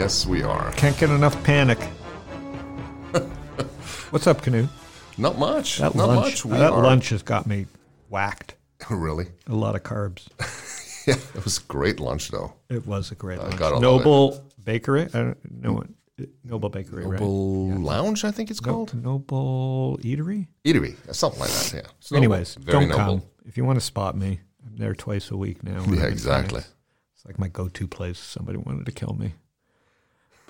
Yes, we are. Can't get enough panic. What's up, Canoe? Not much. That Not lunch. much. We that are. lunch has got me whacked. really? A lot of carbs. Yeah, it was a great lunch though. It was a great lunch. gotta love Noble Bakery. I don't know what. Noble Bakery, right? Noble Lounge, I think it's No- called. Noble Eatery. Eatery, something like that. Yeah. It's noble. Anyways, very don't noble. come if you want to spot me. I'm there twice a week now. Yeah, exactly. It's like my go-to place. Somebody wanted to kill me,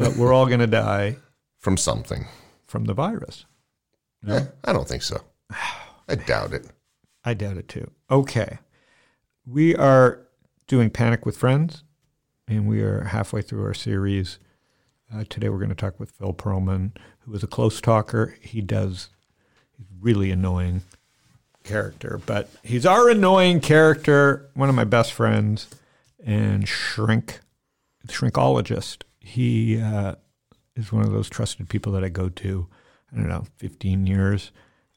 but we're all gonna die From something. from the virus. Eh, I don't think so. I doubt it. I doubt it too. Okay. We are doing Panic with Friends, and we are halfway through our series. Uh, today we're going to talk with Phil Pearlman, who is a close talker. He does, he's really annoying character, but he's our annoying character, one of my best friends, and shrink, shrinkologist. He uh, is one of those trusted people that I go to, I don't know, 15 years,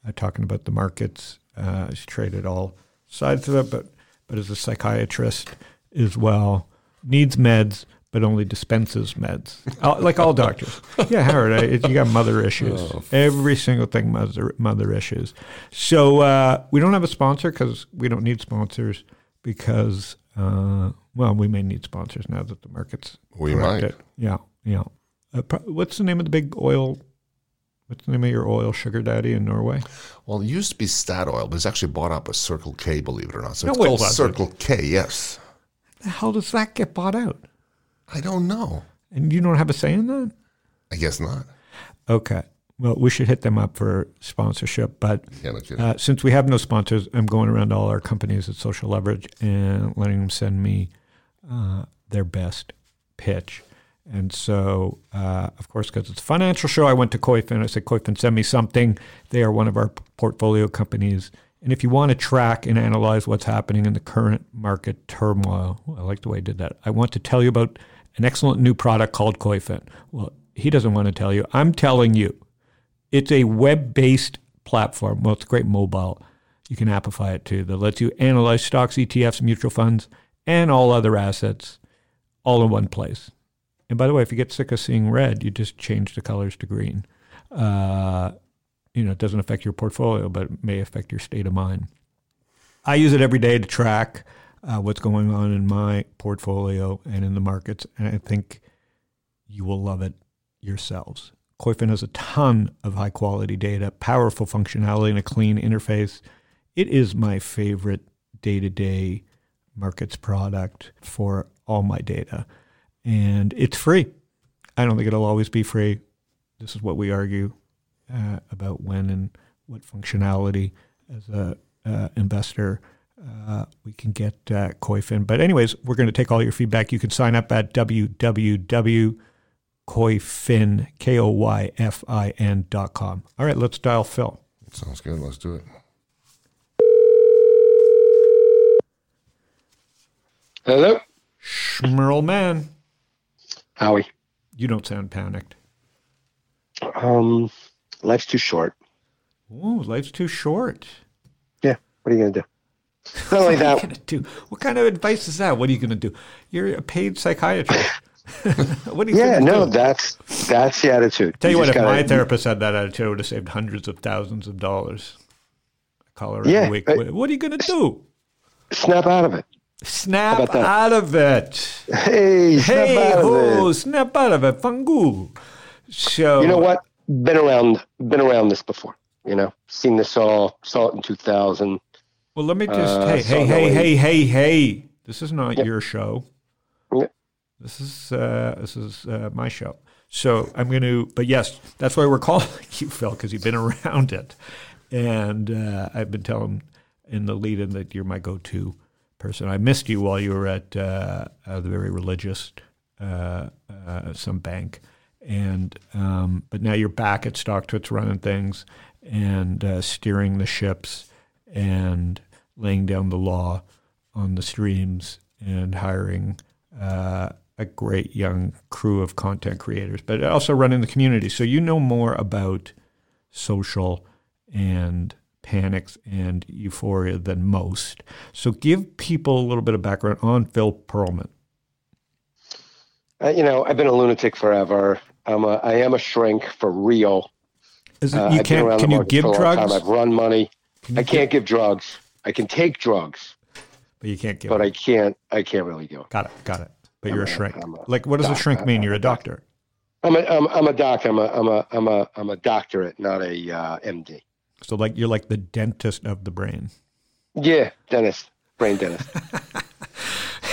uh, talking about the markets. Uh, he's traded all sides of it, but but as a psychiatrist as well, needs meds, but only dispenses meds, Uh, like all doctors. Yeah, Howard, I, you got mother issues. Every single thing mother mother issues. So uh, we don't have a sponsor because we don't need sponsors because uh, well, we may need sponsors now that the market's We corrected. Yeah, yeah. Uh, pro- what's the name of the big oil? What's the name of your oil sugar daddy in Norway? Well, it used to be Statoil, but it's actually bought up by Circle K, believe it or not. So No, it's called. Circle K, yes. The hell does that get bought out? I don't know. And you don't have a say in that? I guess not. Okay. Well, we should hit them up for sponsorship. But Yeah, no uh, since we have no sponsors, I'm going around all our companies at Social Leverage and letting them send me uh, their best pitch. And so, uh, of course, because it's a financial show, I went to Koyfin. I said, Koyfin, send me something. They are one of our portfolio companies. And if you want to track and analyze what's happening in the current market turmoil, I like the way I did that. I want to tell you about an excellent new product called Koyfin. Well, he doesn't want to tell you. I'm telling you. It's a web-based platform. Well, it's great mobile. You can appify it too. That lets you analyze stocks, ETFs, mutual funds, and all other assets all in one place. And by the way, if you get sick of seeing red, you just change the colors to green. Uh, you know, it doesn't affect your portfolio, but it may affect your state of mind. I use it every day to track uh, what's going on in my portfolio and in the markets, and I think you will love it yourselves. Koyfin has a ton of high quality data, powerful functionality, and a clean interface. It is my favorite day to day markets product for all my data. And it's free. I don't think it'll always be free. This is what we argue uh, about when and what functionality as a uh, investor uh, we can get uh, Koyfin. But anyways, we're going to take all your feedback. You can sign up at www.koyfin, K-O-Y-F-I-N K O Y F I N dot com. All right, let's dial Phil. Sounds good. Let's do it. Hello, Schmerl man, Howie. you don't sound panicked. Um, life's too short. Oh, life's too short. Yeah, what are you gonna do? Not only What are you that, gonna do? What kind of advice is that? What are you gonna do? You're a paid psychiatrist. what are you think? yeah, no, do? that's that's the attitude. Tell you, what, if my gotta- therapist had that attitude, I would have saved hundreds of thousands of dollars. I call her Yeah, every week. I- What, what are you going to do? snap out of it. Snap out of it. Hey, snap Hey, out of ho, it. snap out of it. Fangu. So, You know what? Been around, been around this before. You know, seen this all. Saw it in 2000. Well, let me just, Uh, hey, so hey, hey, hey, hey, hey. This is not Yep. your show. This is uh, this is uh, my show. So I'm going to, but yes, that's why we're calling you Phil because you've been around it, and uh, I've been telling in the lead-in that you're my go-to person. I missed you while you were at uh, uh, the very religious uh, some bank, and um, but now you're back at StockTwits running things and steering the ships and laying down the law on the streams and hiring uh, a great young crew of content creators, but also running the community. So you know more about social and panics and euphoria than most. So give people a little bit of background on Phil Pearlman. Uh, you know, I've been a lunatic forever. I'm a, I am a shrink for real. Is it, Uh, you I've can't, can you give for a long drugs? I've run money. Can I can't give drugs. I can take drugs, but you can't give. but them. I can't. I can't really give. 'em. got it, got it. But you're a I'm a- shrink. I'm a like, what does a shrink mean? I'm You're a doctor. I'm a, I'm, I'm a doc. I'm a, I'm a, I'm a, I'm a doctorate, not a uh, MD. So like you're like the dentist of the brain. Yeah, dentist, brain dentist.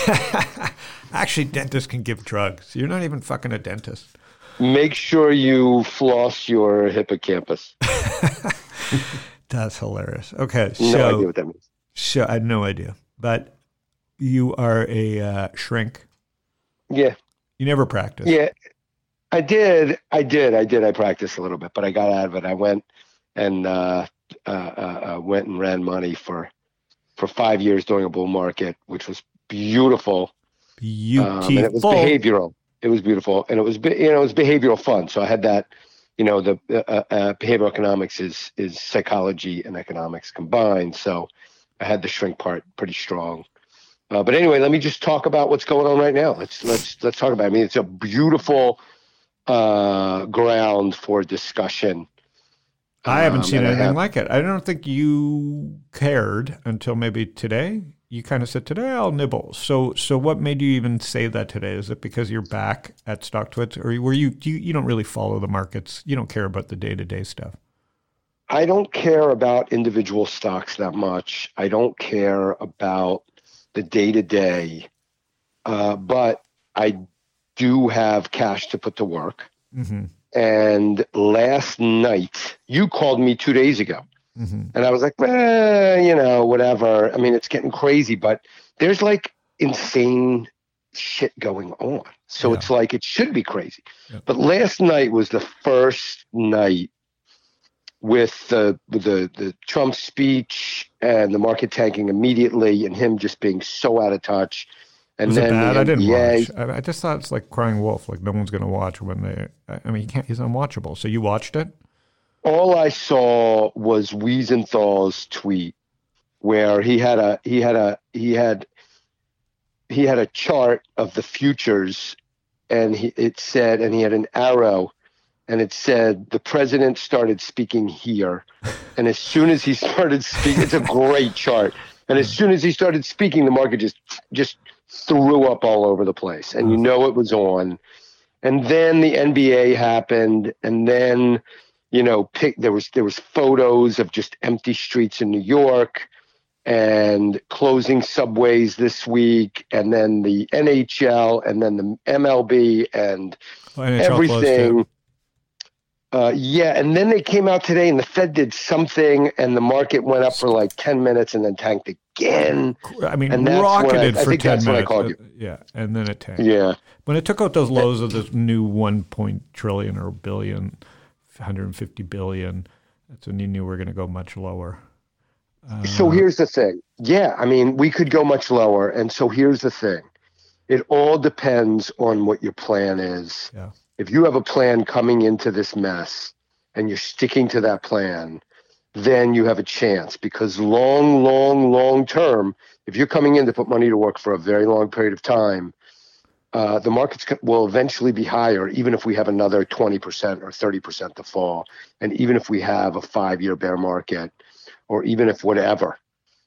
Actually, dentists can give drugs. You're not even fucking a dentist. Make sure you floss your hippocampus. That's hilarious. Okay, No so idea what that means. so I had no idea, but you are a uh, shrink. Yeah, You never practiced. yeah. I did. I did. I did. I practiced a little bit, but I got out of it. I went and uh, uh, uh, uh, went and ran money for for five years during a bull market, which was beautiful. Um, and it was behavioral. It was beautiful, and it was you know it was behavioral fun. So I had that. You know, the uh, uh, behavioral economics is is psychology and economics combined. So I had the shrink part pretty strong. Uh, but anyway, let me just talk about what's going on right now. Let's let's let's talk about. It. I mean, it's a beautiful uh, ground for discussion. I haven't Um, seen anything have- like it. I don't think you cared until maybe today. You kind of said today I'll nibble. So so what made you even say that today? Is it because you're back at StockTwits, or were you you, you don't really follow the markets? You don't care about the day to day stuff. I don't care about individual stocks that much. I don't care about the day to day, but I do have cash to put to work. Mm-hmm. And last night, you called me two days ago, Mm-hmm. and I was like, eh, you know, whatever. I mean, it's getting crazy, but there's like insane shit going on. So Yeah. it's like it should be crazy. Yeah. But last night was the first night with the the the Trump speech and the market tanking immediately, and him just being so out of touch. And Was then it bad? the I didn't NBA watch. I, I just thought it's like crying wolf. Like no one's going to watch when they. I I mean, he can't. He's unwatchable. So you watched it. all I saw was Weisenthal's tweet where he had a he had a he had he had a chart of the futures and he, it said and he had an arrow and it said the president started speaking here. And as soon as he started speaking it's a great chart. And as soon as he started speaking the market just just threw up all over the place. And you know it was on. And then the NBA happened. And then you know pick there was there was photos of just empty streets in New York and closing subways this week. And then the NHL and then the MLB and closed everything. Uh, yeah and then they came out today and the Fed did something and the market went up for like 10 minutes and then tanked again I mean, and that's when I- rocketed I for ten that's when I minutes. Uh, Yeah, and then it tanked. yeah When it took out those lows of this new one point trillion or billion, 150 billion, that's when you knew we are going to go much lower. Uh, So here's the thing. Yeah, I mean, we could go much lower. And so here's the thing. It all depends on what your plan is. Yeah. If you have a plan coming into this mess and you're sticking to that plan, then you have a chance because long, long, long term, if you're coming in to put money to work for a very long period of time, uh, the markets will eventually be higher, even if we have another 20% or 30% to fall. And even if we have a five year bear market, or even if whatever.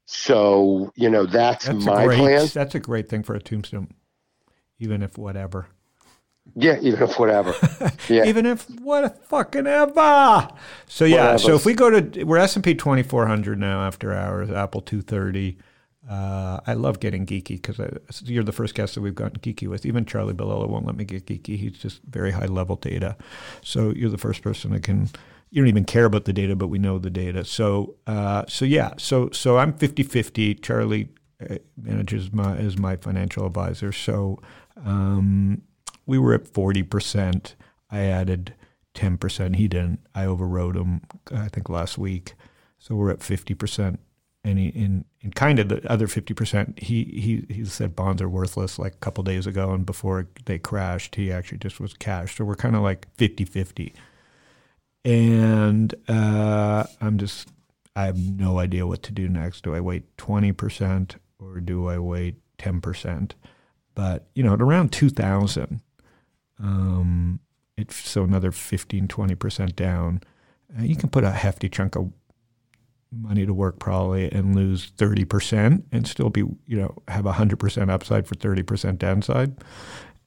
So, you know, that's, that's my great, plan. That's a great thing for a tombstone, even if whatever. Yeah, even if whatever. Yeah. Even if what a fucking ever. So yeah. Whatever. So if we go to we're S and P twenty four hundred now after hours. Apple two thirty. Uh, I love getting geeky because you're the first guest that we've gotten geeky with. Even Charlie Bilello won't let me get geeky. He's just very high level data. So you're the first person that can. You don't even care about the data, but we know the data. So uh, so yeah. So so I'm 50-50. Charlie uh, manages my is my financial advisor. So um, we were at forty percent. I added 10%. He didn't. I overrode him, I think, last week. So we're at 50%. And he, in, in kind of the other 50%, he, he, he said bonds are worthless like a couple days ago. And before they crashed, he actually just was cash. So we're kind of like 50 50. And uh, I'm just, I have no idea what to do next. Do I wait 20% or do I wait 10%? But, you know, at around 2000, um, it's so another 15, 20% down, uh, you can put a hefty chunk of money to work probably and lose 30% and still be, you know, have 100% upside for 30% downside.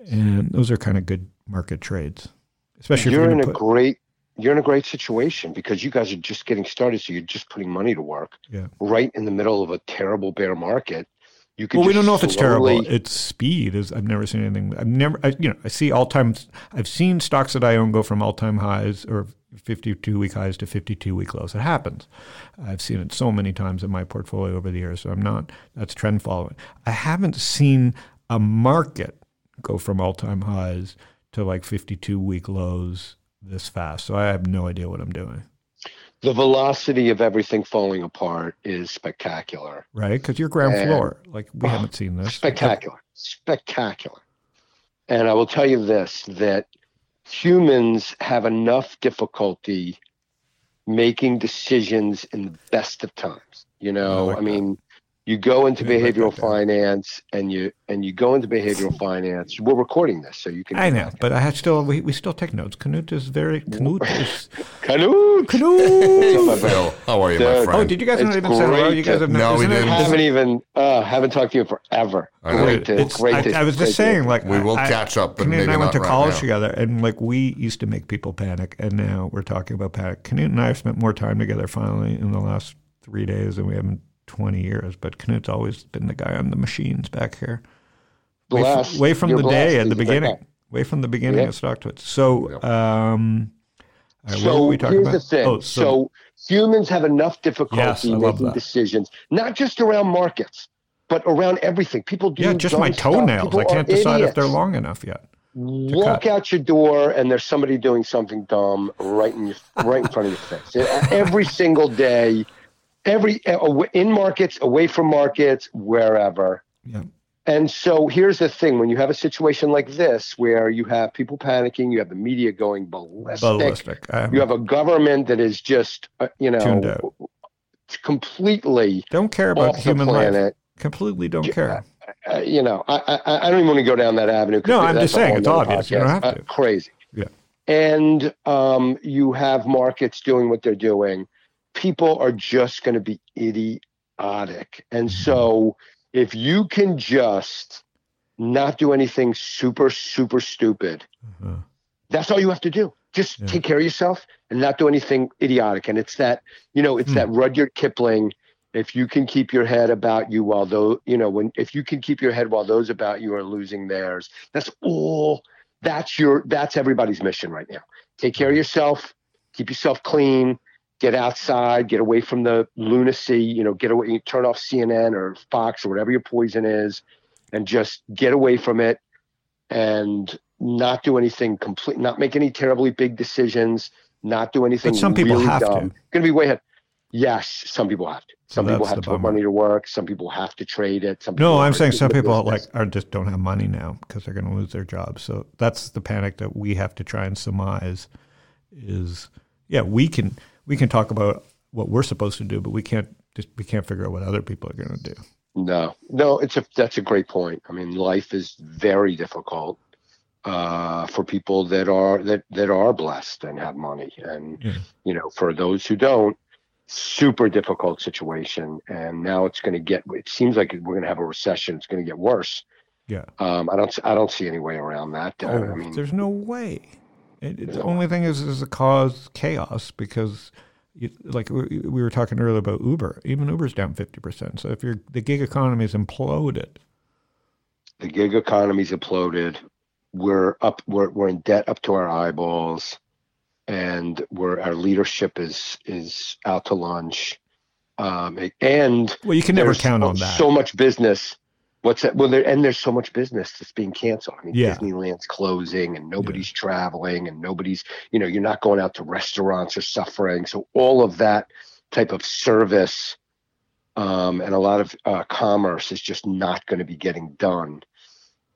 And those are kind of good market trades, especially you're if in you're a put, great you're in a great situation because you guys are just getting started so you're just putting money to work Yeah. right in the middle of a terrible bear market you could Well, we don't know if it's terrible. Its speed is. I've never seen anything. I've never. I, you know, I see all time. I've seen stocks that I own go from all time highs or fifty-two week highs to fifty-two week lows. It happens. I've seen it so many times in my portfolio over the years. So I'm not. That's trend following. I haven't seen a market go from all time highs to like fifty-two week lows this fast. So I have no idea what I'm doing. The velocity of everything falling apart is spectacular Right? Because you're ground And- floor. Like we Oh, haven't seen this. spectacular spectacular and i will tell you this that humans have enough difficulty making decisions in the best of times you know like i mean you go into behavioral finance and you and you go into behavioral finance. We're recording this so you can i know but i have still we, we still take notes. Canute is very Canute is Canute Canute Phil how are you Dude, my friend? Oh did you guys not even say hello? You guys have no, no we didn't. haven't even uh, haven't talked to you forever great to, it's, great to, I, I was just saying like we will I, catch up but Canute and I went to college together and like we used to make people panic and now we're talking about panic. Canute and I have spent more time together finally in the last three days than we haven't 20 years, but Knut's always been the guy on the machines back here. Blast. Way, way from You're the day at the beginning. Like way from the beginning of Stocktwits. So, um, right, so here's about? the thing. Oh, so, so, humans have enough difficulty yes, making decisions, not just around markets, but around everything. People do. Yeah, just my toenails. I can't decide idiots. if they're long enough yet walk cut. out your door and there's somebody doing something dumb right in your, right in front of your face every single day every uh, in markets, away from markets, wherever. Yeah. And so here's the thing: when you have a situation like this, where you have people panicking, you have the media going ballistic, Ballistic. You have a government that is just, uh, you know, completely don't care about human life. planet. Completely don't care. Uh, you know, I, I I don't even want to go down that avenue. No, I'm just saying it's obvious. You don't podcast. have Uh, to. crazy. Yeah. And um, you have markets doing what they're doing. People are just going to be idiotic. And Mm-hmm. so if you can just not do anything super, super stupid, Uh-huh. that's all you have to do. Just Yeah. take care of yourself and not do anything idiotic. And it's that, you know, it's Hmm. that Rudyard Kipling. If you can keep your head about you while though, you know, when if you can keep your head while those about you are losing theirs, that's all. That's your. That's everybody's mission right now. Take care of yourself. Keep yourself clean. Get outside. Get away from the lunacy. You know, get away. Turn off CNN or Fox or whatever your poison is, and just get away from it. And not do anything complete, not make any terribly big decisions, not do anything. But some people really have to. Going to be way ahead. Yes, some people have to. So Some people have to put money to work. Some people have to trade it. Some No, I'm saying some people like are just don't have money now because they're going to lose their jobs. So that's the panic that we have to try and surmise. Is yeah, we can we can talk about what we're supposed to do, but we can't just we can't figure out what other people are going to do. No, no, it's a that's a great point. I mean, life is very difficult uh, for people that are that that are blessed and have money, and Yeah. you know, for those who don't, super difficult situation. And now it's going to get. It seems like we're going to have a recession. It's going to get worse. Yeah. Um, I don't. I don't see any way around that. Oh, I mean, there's no way. It, it- the only thing is is to cause chaos because, you, like we, we were talking earlier about Uber. Even Uber's down fifty percent. So if you're the gig economy is imploded, the gig economy's imploded. We're up. We're we're in debt up to our eyeballs, and we're our leadership is is out to lunch. Um, and well, you can never count so, on that. So much business. What's that? Well, there and there's so much business that's being canceled. I mean, Yeah. Disneyland's closing, and nobody's traveling, and nobody's, you know, you're not going out to restaurants or suffering. So all of that type of service um, and a lot of uh, commerce is just not going to be getting done.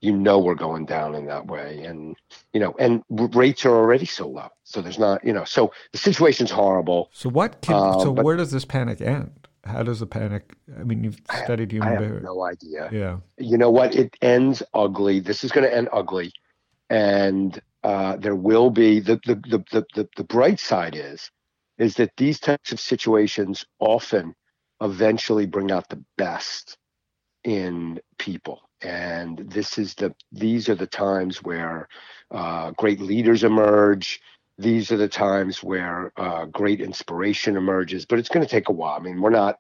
You know, we're going down in that way, and you know, and rates are already so low. So there's not, you know, so the situation's horrible. So what? Can, Uh, so but- where does this panic end? How does the panic? I mean, you've studied I human have behavior. no idea. Yeah. you know what? It ends ugly. This is going to end ugly, and uh, there will be the the, the the the the bright side is is that these types of situations often eventually bring out the best in people, and this is the these are the times where uh, great leaders emerge. These are the times where uh, great inspiration emerges, but it's going to take a while. I mean, we're not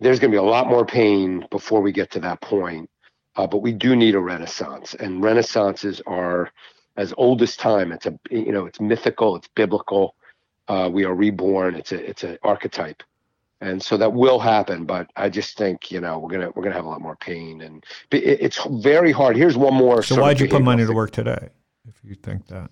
there's going to be a lot more pain before we get to that point. Uh, but we do need a renaissance, and renaissances are as old as time. It's a you know it's mythical, it's biblical. Uh, we are reborn. It's a it's an archetype, and so that will happen. But I just think you know we're gonna we're gonna have a lot more pain, and it, it's very hard. Here's one more. So why'd you put money to work today? If you think that.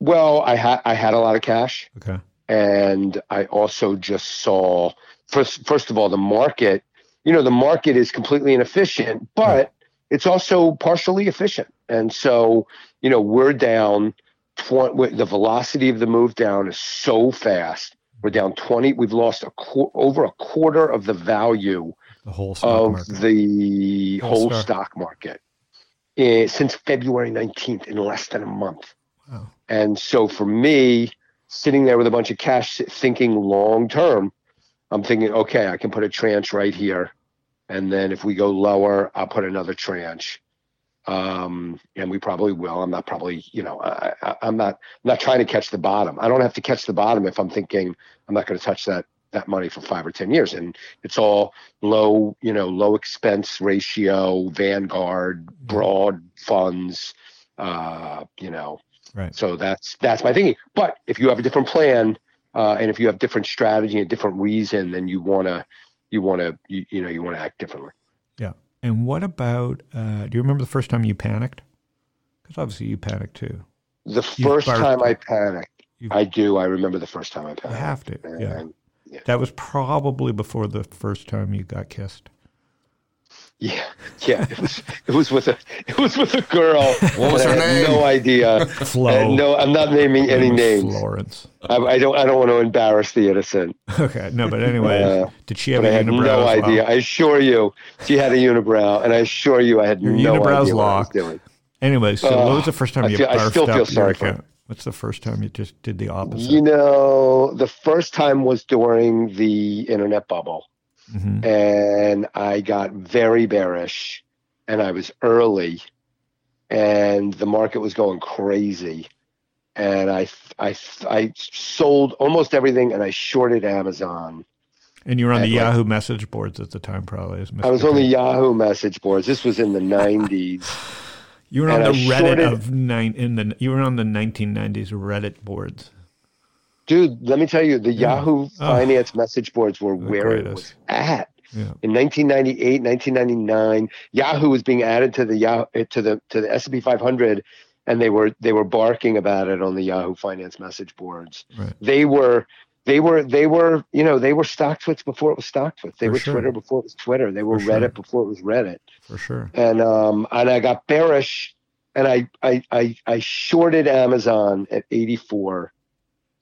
Well, I had I had a lot of cash. Okay. and I also just saw first first of all the market. You know, the market is completely inefficient, but it's also partially efficient, and so you know we're down. 20, the velocity of the move down is so fast. We're down twenty. We've lost a qu- over a quarter of the value The whole of market. the Whole whole stock. stock market eh, since February 19th in less than a month. Wow. And so for me, sitting there with a bunch of cash, thinking long term, I'm thinking, okay, I can put a tranche right here. And then if we go lower, I'll put another tranche. Um, and we probably will. I'm not probably, you know, I, I, I'm not I'm not trying to catch the bottom. I don't have to catch the bottom if I'm thinking I'm not going to touch that that money for five or ten years. And it's all low, you know, low expense ratio, Vanguard, broad funds, uh, you know. Right. So that's that's my thinking. But if you have a different plan, uh, and if you have different strategy and different reason, then you wanna you wanna you, you know you wanna act differently. Yeah. And what about? Uh, do you remember the first time you panicked? Because obviously you panicked too. The first time I panicked, I do. I remember the first time I panicked. You have to. Yeah. And- That was probably before the first time you got kissed. Yeah, yeah. It was it was with a it was with a girl. What was her I had name? No idea. Flo. And no, I'm not naming any names. Florence. I, I don't. I don't want to embarrass the innocent. Okay. No, but anyway, Uh, did she have But I a had unibrow? no as well? idea. I assure you, she had a unibrow, and I assure you, I had Your no unibrow's idea what I was locked. doing. Anyway, so what was the first time I you feel- I still up feel sorry for her. account? What's the first time you just did the opposite? You know, the first time was during the internet bubble, Mhm. and I got very bearish, and I was early, and the market was going crazy, and I I I sold almost everything, and I shorted Amazon. And you were on the like- Yahoo message boards at the time, probably. As I was Mr. on the Yahoo message boards. This was in the '90s. You were on and the I Reddit shorted- of nine in the. You were on the 1990s Reddit boards. Dude, let me tell you, the Yahoo Finance message boards were The where it was at. Yeah. In 1998, 1999, Yahoo was being added to the Yahoo to the to the S&P 500, and they were they were barking about it on the Yahoo Finance message boards. Right. They were they were they were you know they were StockTwits before it was StockTwits. They For were sure. Twitter before it was Twitter. They were For sure. Reddit before it was Reddit. For sure. and um and I got bearish and I I I, I shorted Amazon at 84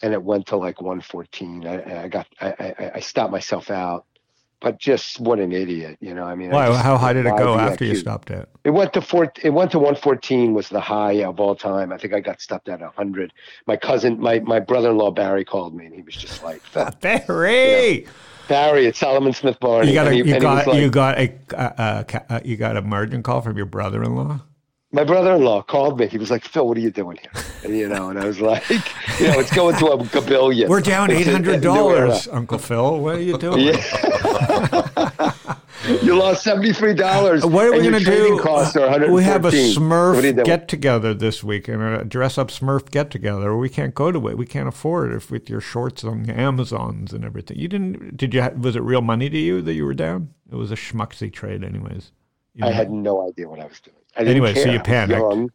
and it went to like 114 I, I got I, I I stopped myself out. But just what an idiot you know I mean I just- How high did it go after you stopped it? it went to four it went to 114 was the high of all time. I think I got stopped at 100 my cousin my my brother-in-law Barry called me and he was just like Barry, Barry at Salomon Smith Barney you got a, he, you and he was got like, you got a uh, uh, ca- uh, you got a margin call from your brother-in-law. My brother-in-law called me. He was like, "Phil, what are you doing here?" And, you know, and I was like, "You know, it's going to a gabillion." We're down eight hundred a new era. dollars, Uncle Phil. What are you doing? Yeah. you lost seventy-three dollars. What are we going to do? Costs are we have a What are you Smurf get together this week, and a dress up Smurf get together. We can't go to it. We can't afford it if with your shorts on Amazons and everything. You didn't? Did you? Was it real money to you that you were down? It was a schmucksy trade, anyways. You I know? had no idea what I was doing. Anyway, so care. you I was panicked. young.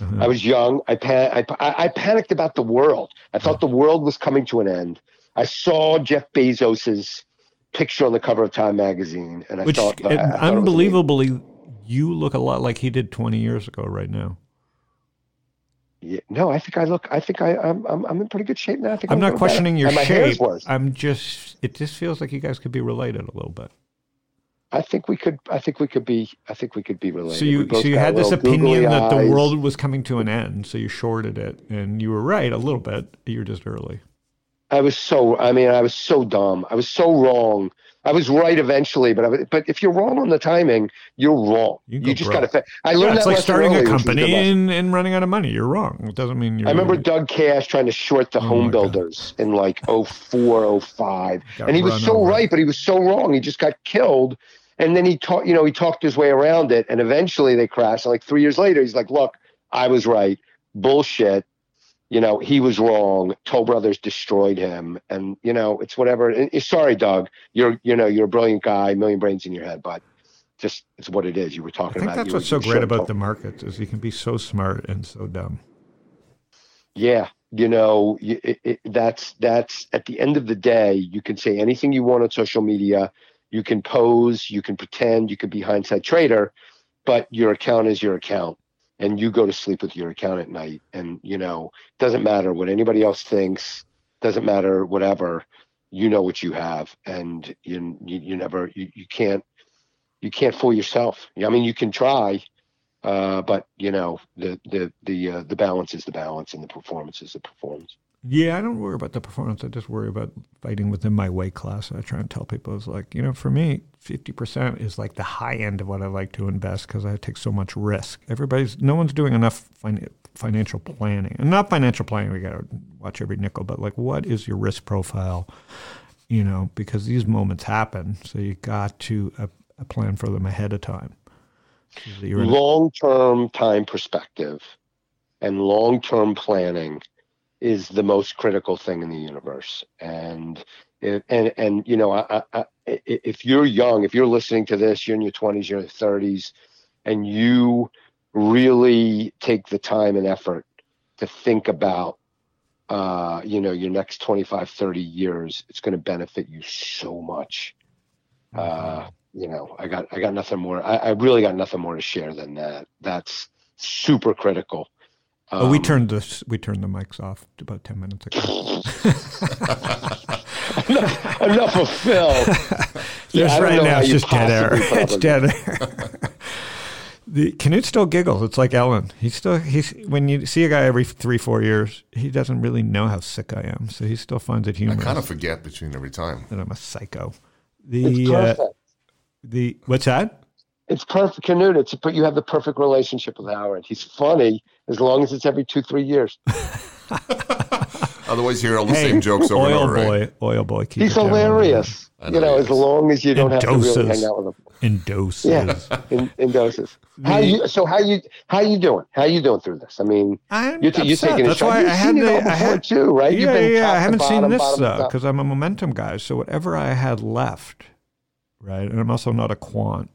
Uh-huh. I was young. I, pan- I, I panicked about the world. I thought the world was coming to an end. I saw Jeff Bezos's picture on the cover of Time magazine, and I Which thought, I- I thought it was amazing. unbelievably, you look a lot like he did 20 years ago right now. Yeah, no, I think I look. I think I, I'm, I'm, I'm in pretty good shape now. I think I'm I'm not questioning better. your And my hair's shape. I'm just, it just feels like you guys could be related a little bit. I think we could. I think we could be. I think we could be related. So you, so you had this opinion that the world was coming to an end, so you shorted it, and you were right a little bit. You're just early. I was so. I mean, I was so dumb. I was so wrong. I was right eventually, but I, was- but if you're wrong on the timing, you're wrong. You You, just got to. I Yeah, learned it's that like starting early, a which was good company and, and running out of money. You're wrong. It doesn't mean you're. I remember Doug Kass trying to short the Oh home God. in like 04, 05. And he was so over. right, but he was so wrong. He just got killed. And then he talked, you know, he talked his way around it. And eventually they crashed. And like three years later, he's like, look, I was right. Bullshit. You know, he was wrong. Toll Brothers destroyed him. And, you know, it's whatever. And, sorry, Doug. You're, you know, you're a brilliant guy, million brains in your head, but just it's what it is. You were talking I think about that's what's so great about Toll- the markets is you can be so smart and so dumb. Yeah, you know, it, it, that's that's at the end of the day, you can say anything you want on social media. You can pose, you can pretend, you can be hindsight trader, but your account is your account, and you go to sleep with your account at night. And you know, doesn't matter what anybody else thinks, doesn't matter whatever. You know what you have, and you you, you never you, you can't you can't fool yourself. I mean, you can try, uh, but you know the the the uh, the balance is the balance, and the performance is the performance. Yeah, I don't worry about the performance. I just worry about fighting within my weight class. I try and tell people it's like, you know, for me, 50% is like the high end of what I like to invest because I take so much risk. Everybody's, no one's doing enough fin- financial planning. And not financial planning, we got to watch every nickel, but like, what is your risk profile? You know, because these moments happen. So you got to uh, uh, plan for them ahead of time. So Long term time perspective and long term planning is the most critical thing in the universe. And and and you know, I, I, I, if you're young, if you're listening to this, you're in your 20s, you're in your 30s, and you really take the time and effort to think about uh, you know, your next 25, 30 years, it's going to benefit you so much. Uh, you know, I got, I got nothing more. I, I really got nothing more to share than that. That's super critical. Oh, we Um, turned this. We turned the mics off about ten minutes ago. enough of Phil. Yeah, Just I don't right know now, it's just dead air. possibly put up It's dead air. the Canute still giggles. It's like Ellen. He still he's when you see a guy every three four years, he doesn't really know how sick I am, so he still finds it humorous. I humorous kind of forget between every time. that I'm a psycho. It's The uh, the what's that? It's perfect, Canute. It's but you have the perfect relationship with Howard. He's funny as long as it's every two, three years. Otherwise, you hear all the Hey, same jokes over and oil over. boy, Right? oil boy. Keep He's hilarious. I You know know, as long as you don't In have to really doses. hang out with him. in doses. Yeah. in, in doses. How you? So how you? How you doing? How you doing through this? I mean, I'm you're, t- you're taking a That's shot. why You've I had seen it the, all I before had too, right? You've Yeah, been yeah. top I haven't seen this though because I'm a momentum guy. So whatever I had left, right, and I'm also not a quant,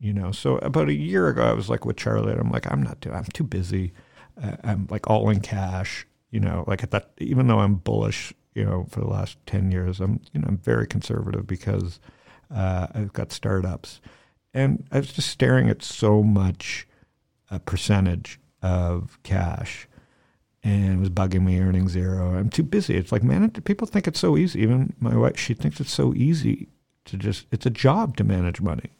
you know. So about a year ago, I was like with Charlie, and I'm like, I'm not doing. I'm too busy. Uh, I'm like all in cash, you know. Like at that, even though I'm bullish, you know, for the last ten years, I'm you know I'm very conservative because uh, I've got startups, and I was just staring at so much a percentage of cash and it was bugging me earning zero. I'm too busy. It's like, man, people think it's so easy. Even my wife, she thinks it's so easy to just, it's a job to manage money,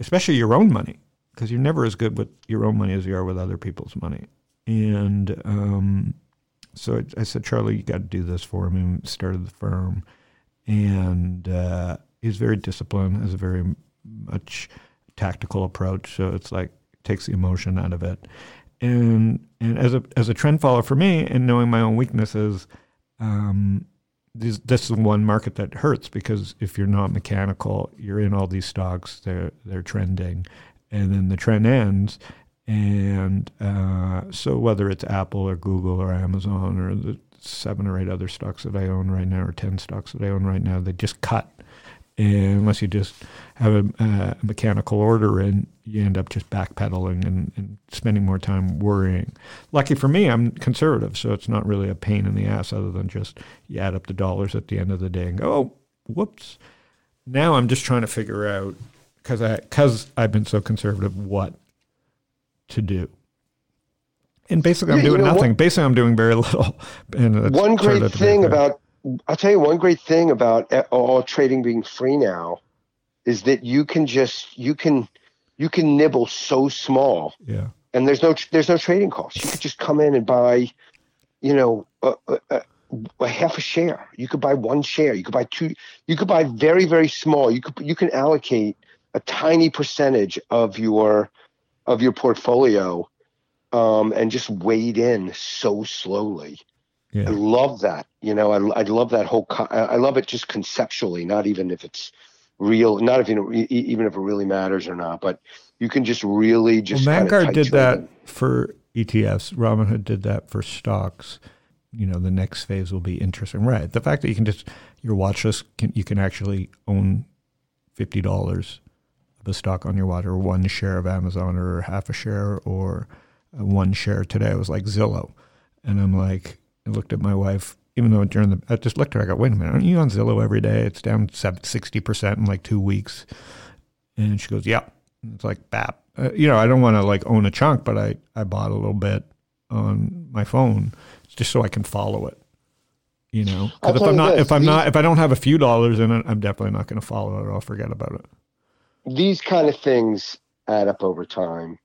especially your own money, because you're never as good with your own money as you are with other people's money. And um, so I, said, Charlie, you got to do this for me. And started the firm. And uh, he's very disciplined, has a very much tactical approach. So it's like, takes the emotion out of it and and as a as a trend follower for me and knowing my own weaknesses um this this is one market that hurts because if you're not mechanical you're in all these stocks they're they're trending and then the trend ends and uh, so whether it's Apple or Google or Amazon or the seven or eight other stocks that I own right now or ten stocks that I own right now they just cut And unless you just have a, uh, mechanical order and you end up just backpedaling and, and spending more time worrying. Lucky for me, I'm conservative, so it's not really a pain in the ass other than just you add up the dollars at the end of the day and go, oh, whoops. Now I'm just trying to figure out because I because I've been so conservative what to do. And basically, I'm Yeah, you doing know, nothing. basically, I'm doing very little. And one great out to be thing about I'll tell you one great thing about all trading being free now is that you can just you can you can nibble so small yeah, and there's no there's no trading costs. You could just come in and buy, you know, a, a, a, a half a share. You could buy one share. You could buy two. You could buy very very small. You could you can allocate a tiny percentage of your of your portfolio, um, and just wade in so slowly. I love that. You know, I, I love that whole. Co- I love it just conceptually, not even if it's real, not if you know, even if it really matters or not. But you can just really just. kinda Vanguard did that it. for ETFs. Robinhood did that for stocks. You know, the next phase will be interesting. Right. The fact that you can just your watch list can you can actually own fifty dollars a stock on your watch, or one share of Amazon, or half a share, or uh, one share. Today it was like Zillow, and I'm like, I looked at my wife. Even though during the, I just looked at her. I go, wait a minute, aren't you on Zillow every day? It's down sixty percent in like two weeks. And she goes, "Yep." It's like BAP. Uh, you know, I don't want to like own a chunk, but I I bought a little bit on my phone just so I can follow it. You know, because if I'm not this, if I'm not if I don't have a few dollars in it, I'm definitely not going to follow it. I'll forget about it. These kind of things add up over time.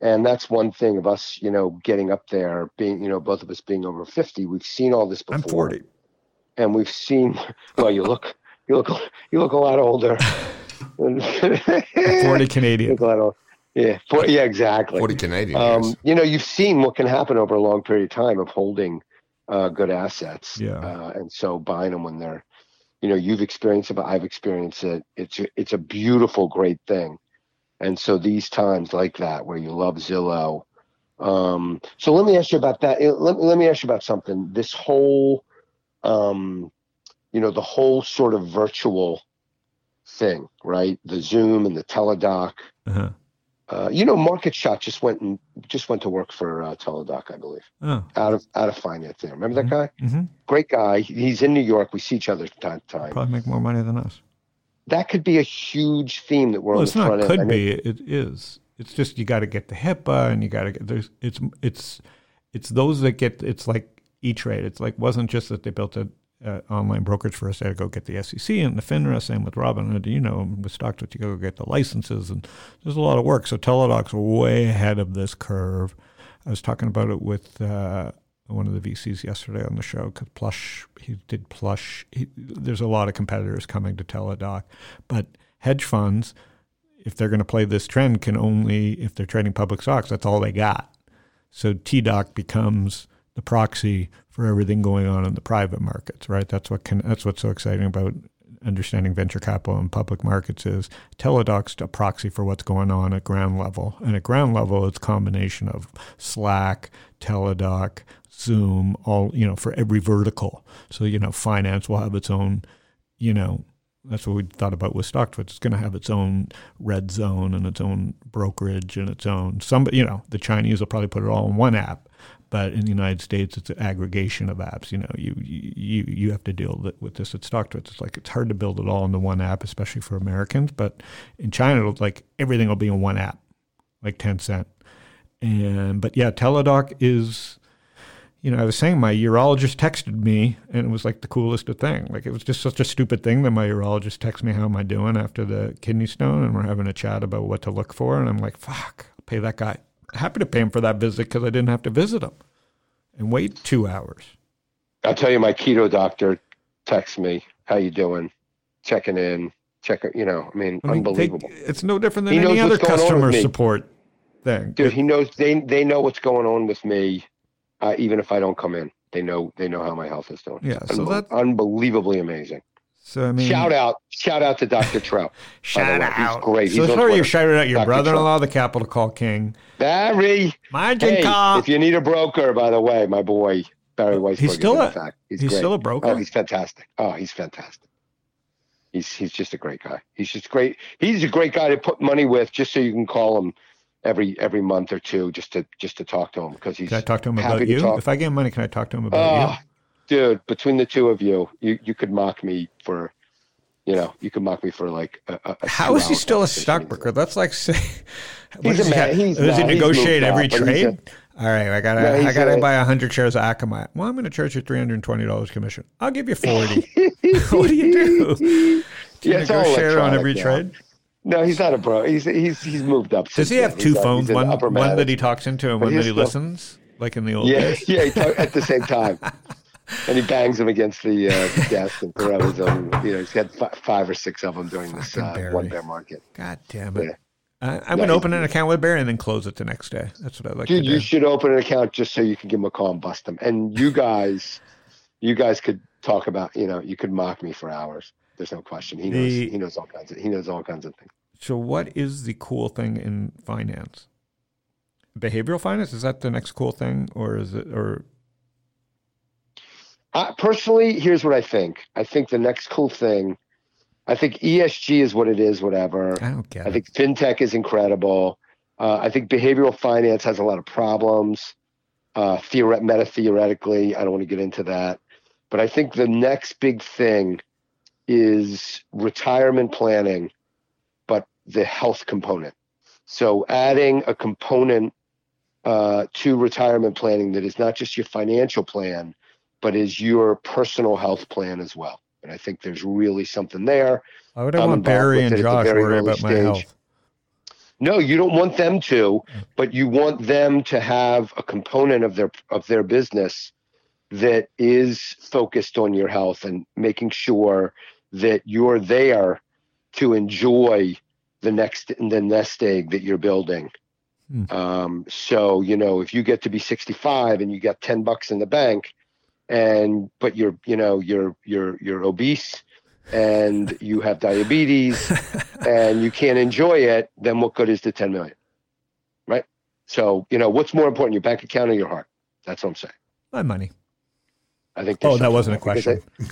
And that's one thing of us, you know, getting up there, being, you know, both of us being over 50. We've seen all this before. I'm 40. And we've seen, well, you look, you look, you look a lot older. 40 You Canadian. look a lot older. Yeah. 40, yeah, exactly. 40 Canadian years. Um, you know, you've seen what can happen over a long period of time of holding uh, good assets. Yeah. Uh, and so buying them when they're, you know, you've experienced it, but I've experienced it. It's it's a beautiful, great thing. And so these times like that where you love Zillow. Um, so let me ask you about that. Let, let me ask you about something. This whole, um, you know, the whole sort of virtual thing, right? The Zoom and the Teladoc. Uh-huh. Uh, you know, Market Shot just went and just went to work for uh, Teladoc, I believe, Oh. out of out of finance. There, remember that guy? hmm Great guy. He's in New York. We see each other from time to time. Probably make more money than us. That could be a huge theme that we're Well, on it's the not front end. I could be. It is. It's just you got to get the HIPAA and you got to get there's it's it's it's those that get it's like E Trade. It's like wasn't just that they built a uh, online brokerage first. They had to go get the SEC and the FINRA. Same with Robinhood. You know, with StockTwits, you go get the licenses and there's a lot of work. So Teladoc's way ahead of this curve. I was talking about it with uh, one of the VCs yesterday on the show because Plush he did Plush. He, there's a lot of competitors coming to Teladoc, but hedge funds if they're going to play this trend, can only if they're trading public stocks. That's all they got. So TDoc becomes the proxy for everything going on in the private markets, right? That's what can. That's what's so exciting about understanding venture capital and public markets is Teladoc's a proxy for what's going on at ground level. And at ground level, it's combination of Slack, Teladoc, Zoom, all you know for every vertical. So you know, finance will have its own, you know, that's what we thought about with StockTwits. It's going to have its own red zone and its own brokerage and its own. Some, you know, the Chinese will probably put it all in one app, but in the United States, it's an aggregation of apps. You know, you you you have to deal with- this at StockTwits. It's like it's hard to build it all into one app, especially for Americans. But in China, it'll like everything will be in one app, like Tencent. And but yeah, Teladoc is you know, I was saying my urologist texted me, and it was like the coolest thing. Like it was just such a stupid thing that my urologist texted me, "How am I doing after the kidney stone?" And we're having a chat about what to look for, and I'm like, "Fuck, I'll pay that guy." Happy to pay him for that visit because I didn't have to visit him and wait two hours. I'll tell you, my keto doctor texts me, "How you doing? Checking in, checking." You know, I mean, I mean, unbelievable, it's no different than He any other what's going on with customer support thing. dude. He knows they they know what's going on with me, uh, even if I don't come in. They know they know how my health is doing. Yeah, so Unbe- that- unbelievably amazing. So I mean, shout out, shout out to Dr. Trout. shout way, he's out. great. So He's sorry, you Twitter. shouted out your Dr. brother-in-law, the Capital Call King. Barry, Margin hey, call. if you need a broker, by the way, my boy Barry Weisberg. He's still a- fact. He's, he's still a broker? Oh, he's fantastic. Oh, he's fantastic. He's he's just a great guy. He's just great. He's a great guy to put money with, just so you can call him every every month or two, just to just to talk to him because he's. Can I talk to him about to you? talk. If I get money, can I talk to him about Oh, dude, between the two of you, you you could mock me for, you know, you could mock me for like a. a a? How is he still a stockbroker? That's like say, He's does a he man- he's- does he negotiate every up, but he's trade? All right, I gotta, No, I gotta a- buy hundred shares of Akamai. Well, I'm going to charge you three hundred and twenty dollars commission. I'll give you forty. what do you do? Do you Yeah, negotiate on every now. trade? No, he's not a bro. He's he's he's moved up. Does he then. have two He's, phones? in One, one that he talks into and But one that he still- listens, like in the old Yeah, days. yeah, at the same time, and he bangs them against the, uh, desk and throws them. You know, he's had fi- five or six of them during this uh, one bear market. God damn it! Yeah. I, I'm No, gonna open an account with Barry and then close it the next day. That's what I like Dude, to do. you should open an account just so you can give him a call and bust him. And you guys, you guys could talk about. You know, you could mock me for hours. There's no question. He knows. The- he knows all kinds of. He knows all kinds of things. So, what is the cool thing in finance? Behavioral finance is that the next cool thing, or is it? Or I, personally, here's what I think. I think the next cool thing. I think ESG is what it is. Whatever. I don't get I it. think fintech is incredible. Uh, I think behavioral finance has a lot of problems. Uh, theoret- meta theoretically, I don't want to get into that, but I think the next big thing is retirement planning, but the health component. So adding a component uh, to retirement planning that is not just your financial plan, but is your personal health plan as well. And I think there's really something there. Why would I I'm want Barry and Josh worry about my health? No, you don't want them to, but you want them to have a component of their of their business that is focused on your health and making sure that you're there to enjoy the next the nest egg that you're building. Hmm. Um, so you know, if you get to be 65 and you got 10 bucks in the bank, and but you're you know you're you're you're obese and you have diabetes and you can't enjoy it, then what good is the 10 million? Right? So, you know, what's more important, your bank account or your heart? That's what I'm saying. My money. I think Oh, that wasn't a question. I,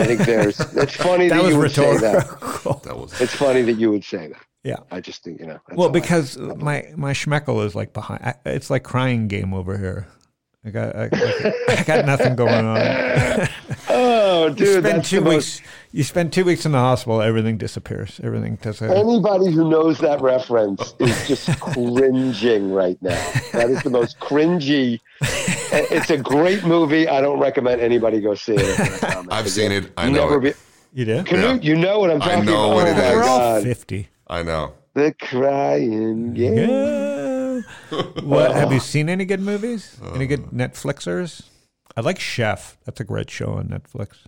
I think there's, it's funny that, That was you would say that. That was It's funny that you would say that. Yeah. I just think, you know. Well, all I- because my my schmeckle is like behind. It's like crying game over here. I got I, I got nothing going on. oh, dude! you dude, spend two the most- weeks. You spend two weeks in the hospital. Everything disappears. Everything does. A, Anybody who knows that reference is just cringing right now. That is the most cringy. It's a great movie. I don't recommend anybody go see it. I've seen it. I know Never it. be, you do? Canute, you know what I'm I talking know about. what oh it my is. We're all fifty. I know. The crying game. Yeah. what have you seen any good movies? Any good Netflixers? I like Chef. That's a great show on Netflix.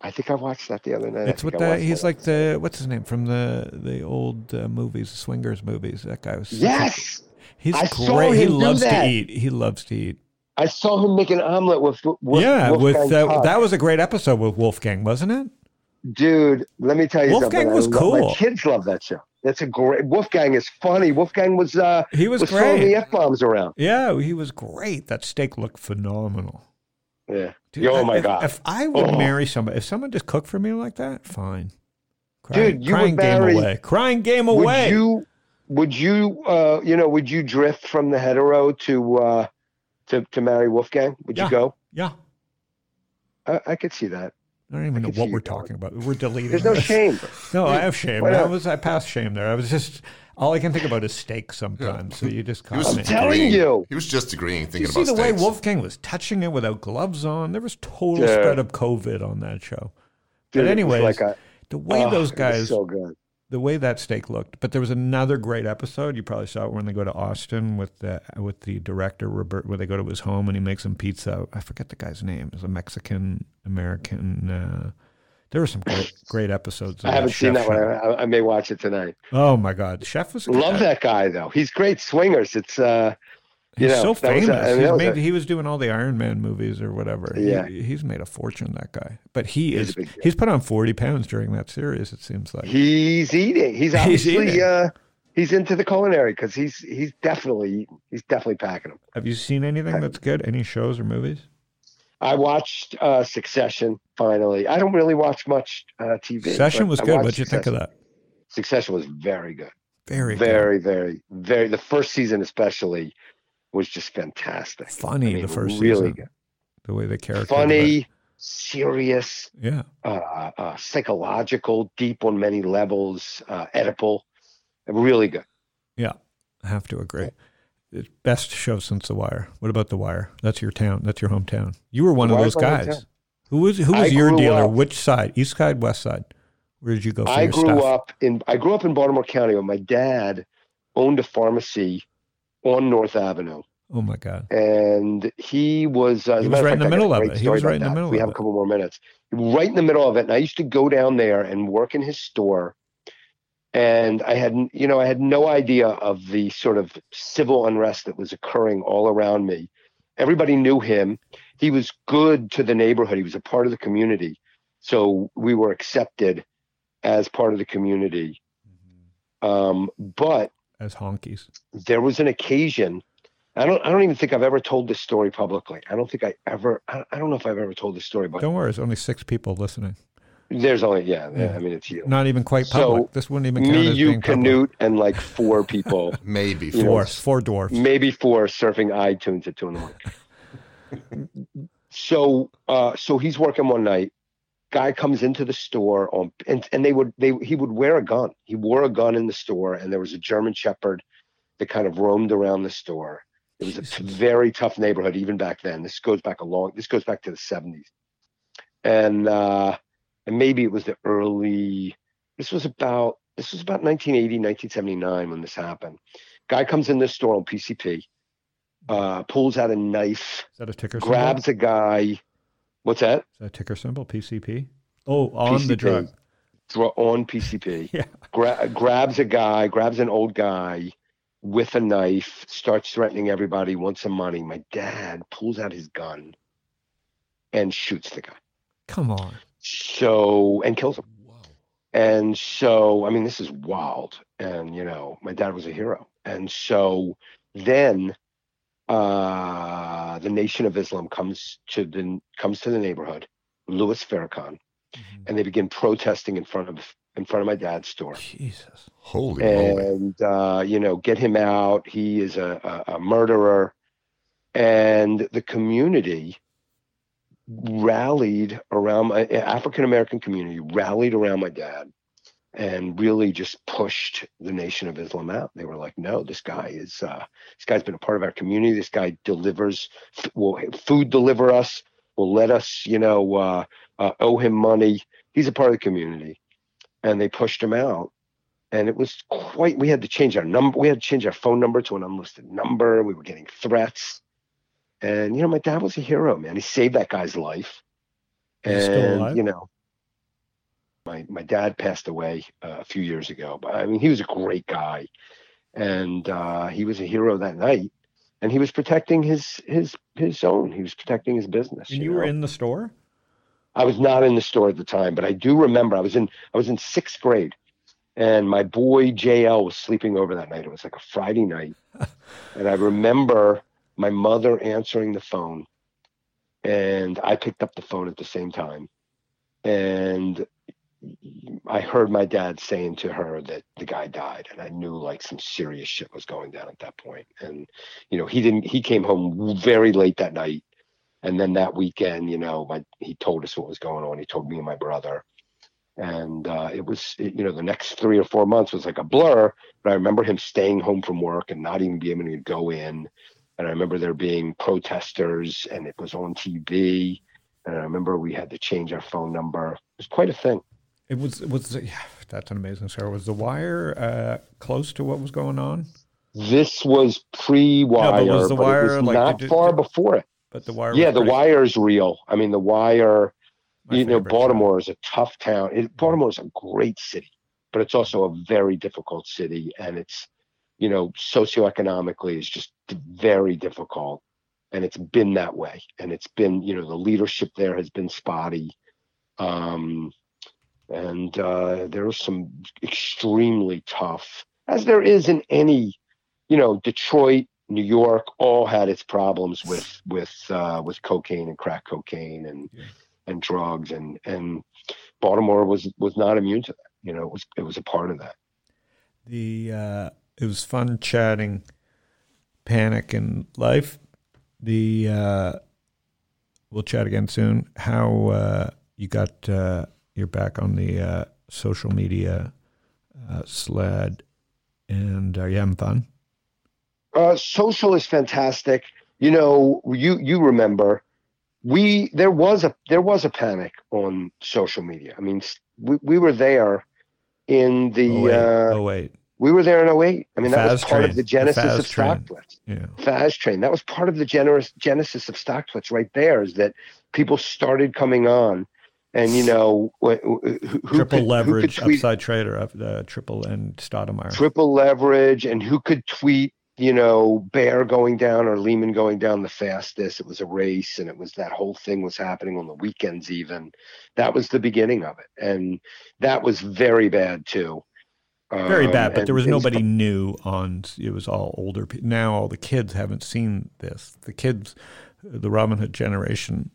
I think I watched that the other night. It's think with the he's that. like the what's his name from the the old uh, movies, swingers movies. That guy was Yes, He's I great. He him do loves to eat. He loves to eat. I saw him make an omelet with, with yeah, Wolfgang with uh, that was a great episode with Wolfgang, wasn't it? dude. Let me tell you Wolfgang something. I was love- cool. My kids love that show. That's a great. Wolfgang is funny. Wolfgang was uh He was, was throwing the f bombs around. yeah, he was great. That steak looked phenomenal. Yeah. Dude, oh I- my if, god. If I would Oh. marry somebody, if someone just cooked for me like that, fine. Crying, Dude, you would crying game marry- away. Crying game away. would you would you uh you know would you drift from the hetero to uh to to marry Wolfgang? Would Yeah. you go? yeah. I, I could see that. I don't even I know what we're going. talking about. We're deleting. There's no this. shame. No, I have shame. I was I passed shame there. I was just all I can think about is steak sometimes. So you just He was caught me. telling agreeing. you. He was just agreeing, Did you thinking see about the way steaks. Wolfgang was touching it without gloves on? There was total Yeah. spread of COVID on that show. Dude, but it anyways, like a, the way oh, those it was guys, so good. The way that steak looked. But there was another great episode. You probably saw it when they go to Austin with the with the director Robert, where they go to his home and he makes them pizza. I forget the guy's name. It's a Mexican American. Uh, there were some great great episodes. I haven't seen chef that one. I, I may watch it tonight. Oh my God, Chef was a Love guy. that guy though. He's great swingers. It's uh you He's know, so was famous. I mean, He's that was made, a- he was doing all the Iron Man movies or whatever. He- Yeah. he's made a fortune. That guy, but he He's is. a big deal. He's put on forty pounds during that series. It seems like. he's eating. He's He's obviously eating. uh he's into the culinary because he's he's definitely eating. He's definitely packing them. Have you seen anything that's good? Any shows or movies? I watched uh, Succession finally. I don't really watch much uh, TV. Succession was good. What'd you think of that? Succession was very good. Very, good. very, very, very. The first season, especially, was just fantastic. funny. I mean, the first really season, the way the character, Funny, serious, yeah. uh, uh, psychological, deep on many levels, uh, Oedipal. Really good. Yeah, I have to agree. It's best show since The Wire. What about The Wire? That's your town. That's your hometown. You were one The of those guys. Who was who I was your dealer? up- Which side? East side, west side? Where did you go for I grew stuff? up in I grew up in Baltimore County, Where my dad owned a pharmacy on North Avenue. Oh my God! and he was. Uh, He was right in the I got a middle of it. He was right in the that. middle We have a it. couple more minutes. Right in the middle of it, and I used to go down there and work in his store. And I had, you know, I had no idea of the sort of civil unrest that was occurring all around me. Everybody knew him. He was good to the neighborhood. He was a part of the community, so we were accepted as part of the community. Um, but As honkies. there was an occasion I don't I don't even think I've ever told this story publicly. I don't think I ever I, I don't know if I've ever told this story, but Don't worry, there's only six people listening. there's only yeah, yeah, Yeah. I mean it's you. Not even quite public. So, this wouldn't even count Me, as you, being public. Canute, and like four people, Maybe. four, know, four dwarfs. maybe four surfing iTunes at two in the morning. so uh so he's working one night. Guy comes into the store on and, and they would they he would wear a gun. He wore a gun in the store and there was a German Shepherd that kind of roamed around the store. It was a very tough neighborhood even back then. This goes back a long this goes back to the 70s. And uh and maybe it was the early this was about this was about 1980 1979 when this happened. Guy comes in this store on PCP, uh pulls out a knife, Is that a ticker symbol? grabs a guy. What's that? Is that ticker symbol? PCP? Oh, on the drug. On PCP. Yeah. Gra- grabs a guy, grabs an old guy with a knife, starts threatening everybody, wants some money. My dad pulls out his gun and shoots the guy. Come on. So, and kills him. And so, I mean, this is wild. And, you know, my dad was a hero. And so then uh, the Nation of Islam comes to the comes to the neighborhood, Louis Farrakhan, Mm-hmm. and they begin protesting in front of in front of my dad's store. Jesus. Holy moly. and uh, you know get him out he is a, a, a murderer and the community rallied around my african american community rallied around my dad and really just pushed the nation of islam out. They were like no this guy is uh, this guy's been a part of our community. This guy delivers will food deliver us will let us you know uh, uh, owe him money. He's a part of the community. And they pushed him out. And it was quite we had to change our number we had to change our phone number to an unlisted number. We were getting threats. And you know my dad was a hero man. He saved that guy's life. Is he still and alive? you know my my dad passed away uh, a few years ago but i mean he was a great guy and uh, he was a hero that night and he was protecting his his his own he was protecting his business And you were know? in the store? I was not in the store at the time, but I do remember I was in I was in sixth grade, and my boy JL was sleeping over that night. It was like a Friday night, and I remember my mother answering the phone, and I picked up the phone at the same time, and I heard my dad saying to her that the guy died, and I knew like some serious shit was going down at that point. And you know, he didn't. He came home very late that night and then that weekend, you know, my he told us what was going on. He told me and my brother, and uh, it was, it- you know, the next three or four months was like a blur. But I remember him staying home from work and not even being able to go in. And I remember there being protesters, and it was on TV. And I remember we had to change our phone number. It was quite a thing. It was, it was, yeah, that's an amazing story. Was The Wire uh, close to what was going on? This was pre-wire, was The but it Wire, was like, not did- far before it. But The Wire Yeah, the pretty- wire's real. I mean, the wire. my you know, favorite show. Baltimore is a tough town. It, Baltimore is a great city, but it's also a very difficult city, and it's, you know, socioeconomically is just very difficult, and it's been that way, and it's been, you know, the leadership there has been spotty, um, and uh, there are some extremely tough, as there is in any, you know, Detroit, New York all had its problems with with uh, with cocaine and crack cocaine and Yeah. and drugs and and Baltimore was was not immune to that. You know, it was it was a part of that. The uh, it was fun chatting panic and life. The uh, we'll chat again soon. How uh, you got uh, you're back on the uh, social media uh, sled, and are you having fun? Uh, social is fantastic. You know, you you remember we there was a there was a panic on social media. I mean, we, we were there in the oh wait, uh, oh wait, we were there in 08. I mean, that was part train. of the The genesis Faz of StockTwits. yeah, Faz train. That was part of the generous genesis of StockTwits right there. Is that people started coming on, and you know, wh- wh- who, who triple could, who leverage, tweet upside trader, of uh, triple and Stoudemire. triple leverage and who could tweet you know bear going down or lehman going down the fastest it was a race and it was that whole thing was happening on the weekends even that was the beginning of it and that was very bad too Very Um, bad, but and there was nobody new on. It was all older. Now all the kids haven't seen this. The kids, the Robinhood generation,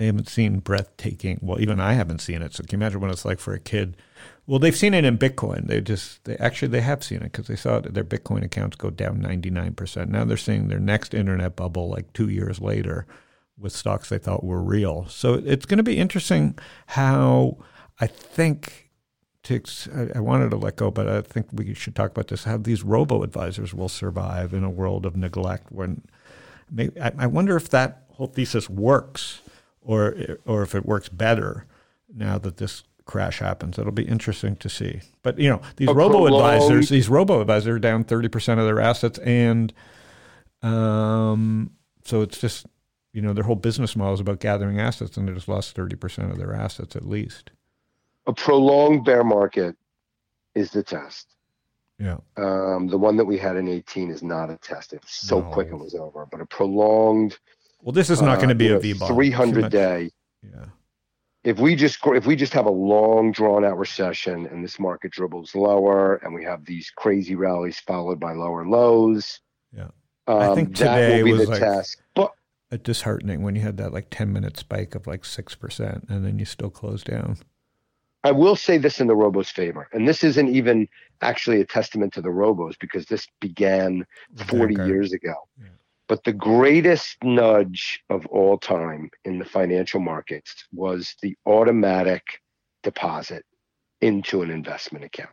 they haven't seen breathtaking. Well, even I haven't seen it. So can you imagine what it's like for a kid? Well, they've seen it in Bitcoin. They just, they actually, they have seen it because they saw their Bitcoin accounts go down ninety nine percent. Now they're seeing their next internet bubble like two years later with stocks they thought were real. So it's going to be interesting how I think to I, wanted to let go, but I think we should talk about this. How these robo advisors will survive in a world of neglect. When maybe, I wonder if that whole thesis works, or or if it works better now that this crash happens. It'll be interesting to see. But you know, these robo advisors, these robo advisors are down thirty percent of their assets, and um, so it's just you know their whole business model is about gathering assets, and they just lost thirty percent of their assets at least. a prolonged bear market is the test Yeah. um, the one that we had in 18 is not a test it was so No. quick it was over but a prolonged Well, this is not going to uh, be you a know, V bond. 300 day Yeah. if we just if we just have a long drawn out recession and this market dribbles lower and we have these crazy rallies followed by lower lows Yeah. um, I think that today will be was the like- test but Uh, disheartening when you had that like 10 minute spike of like 6% and then you still close down. i will say this in the robos favor and this isn't even actually a testament to the robos because this began 40 Vanguard. years ago Yeah. But the greatest nudge of all time in the financial markets was the automatic deposit into an investment account.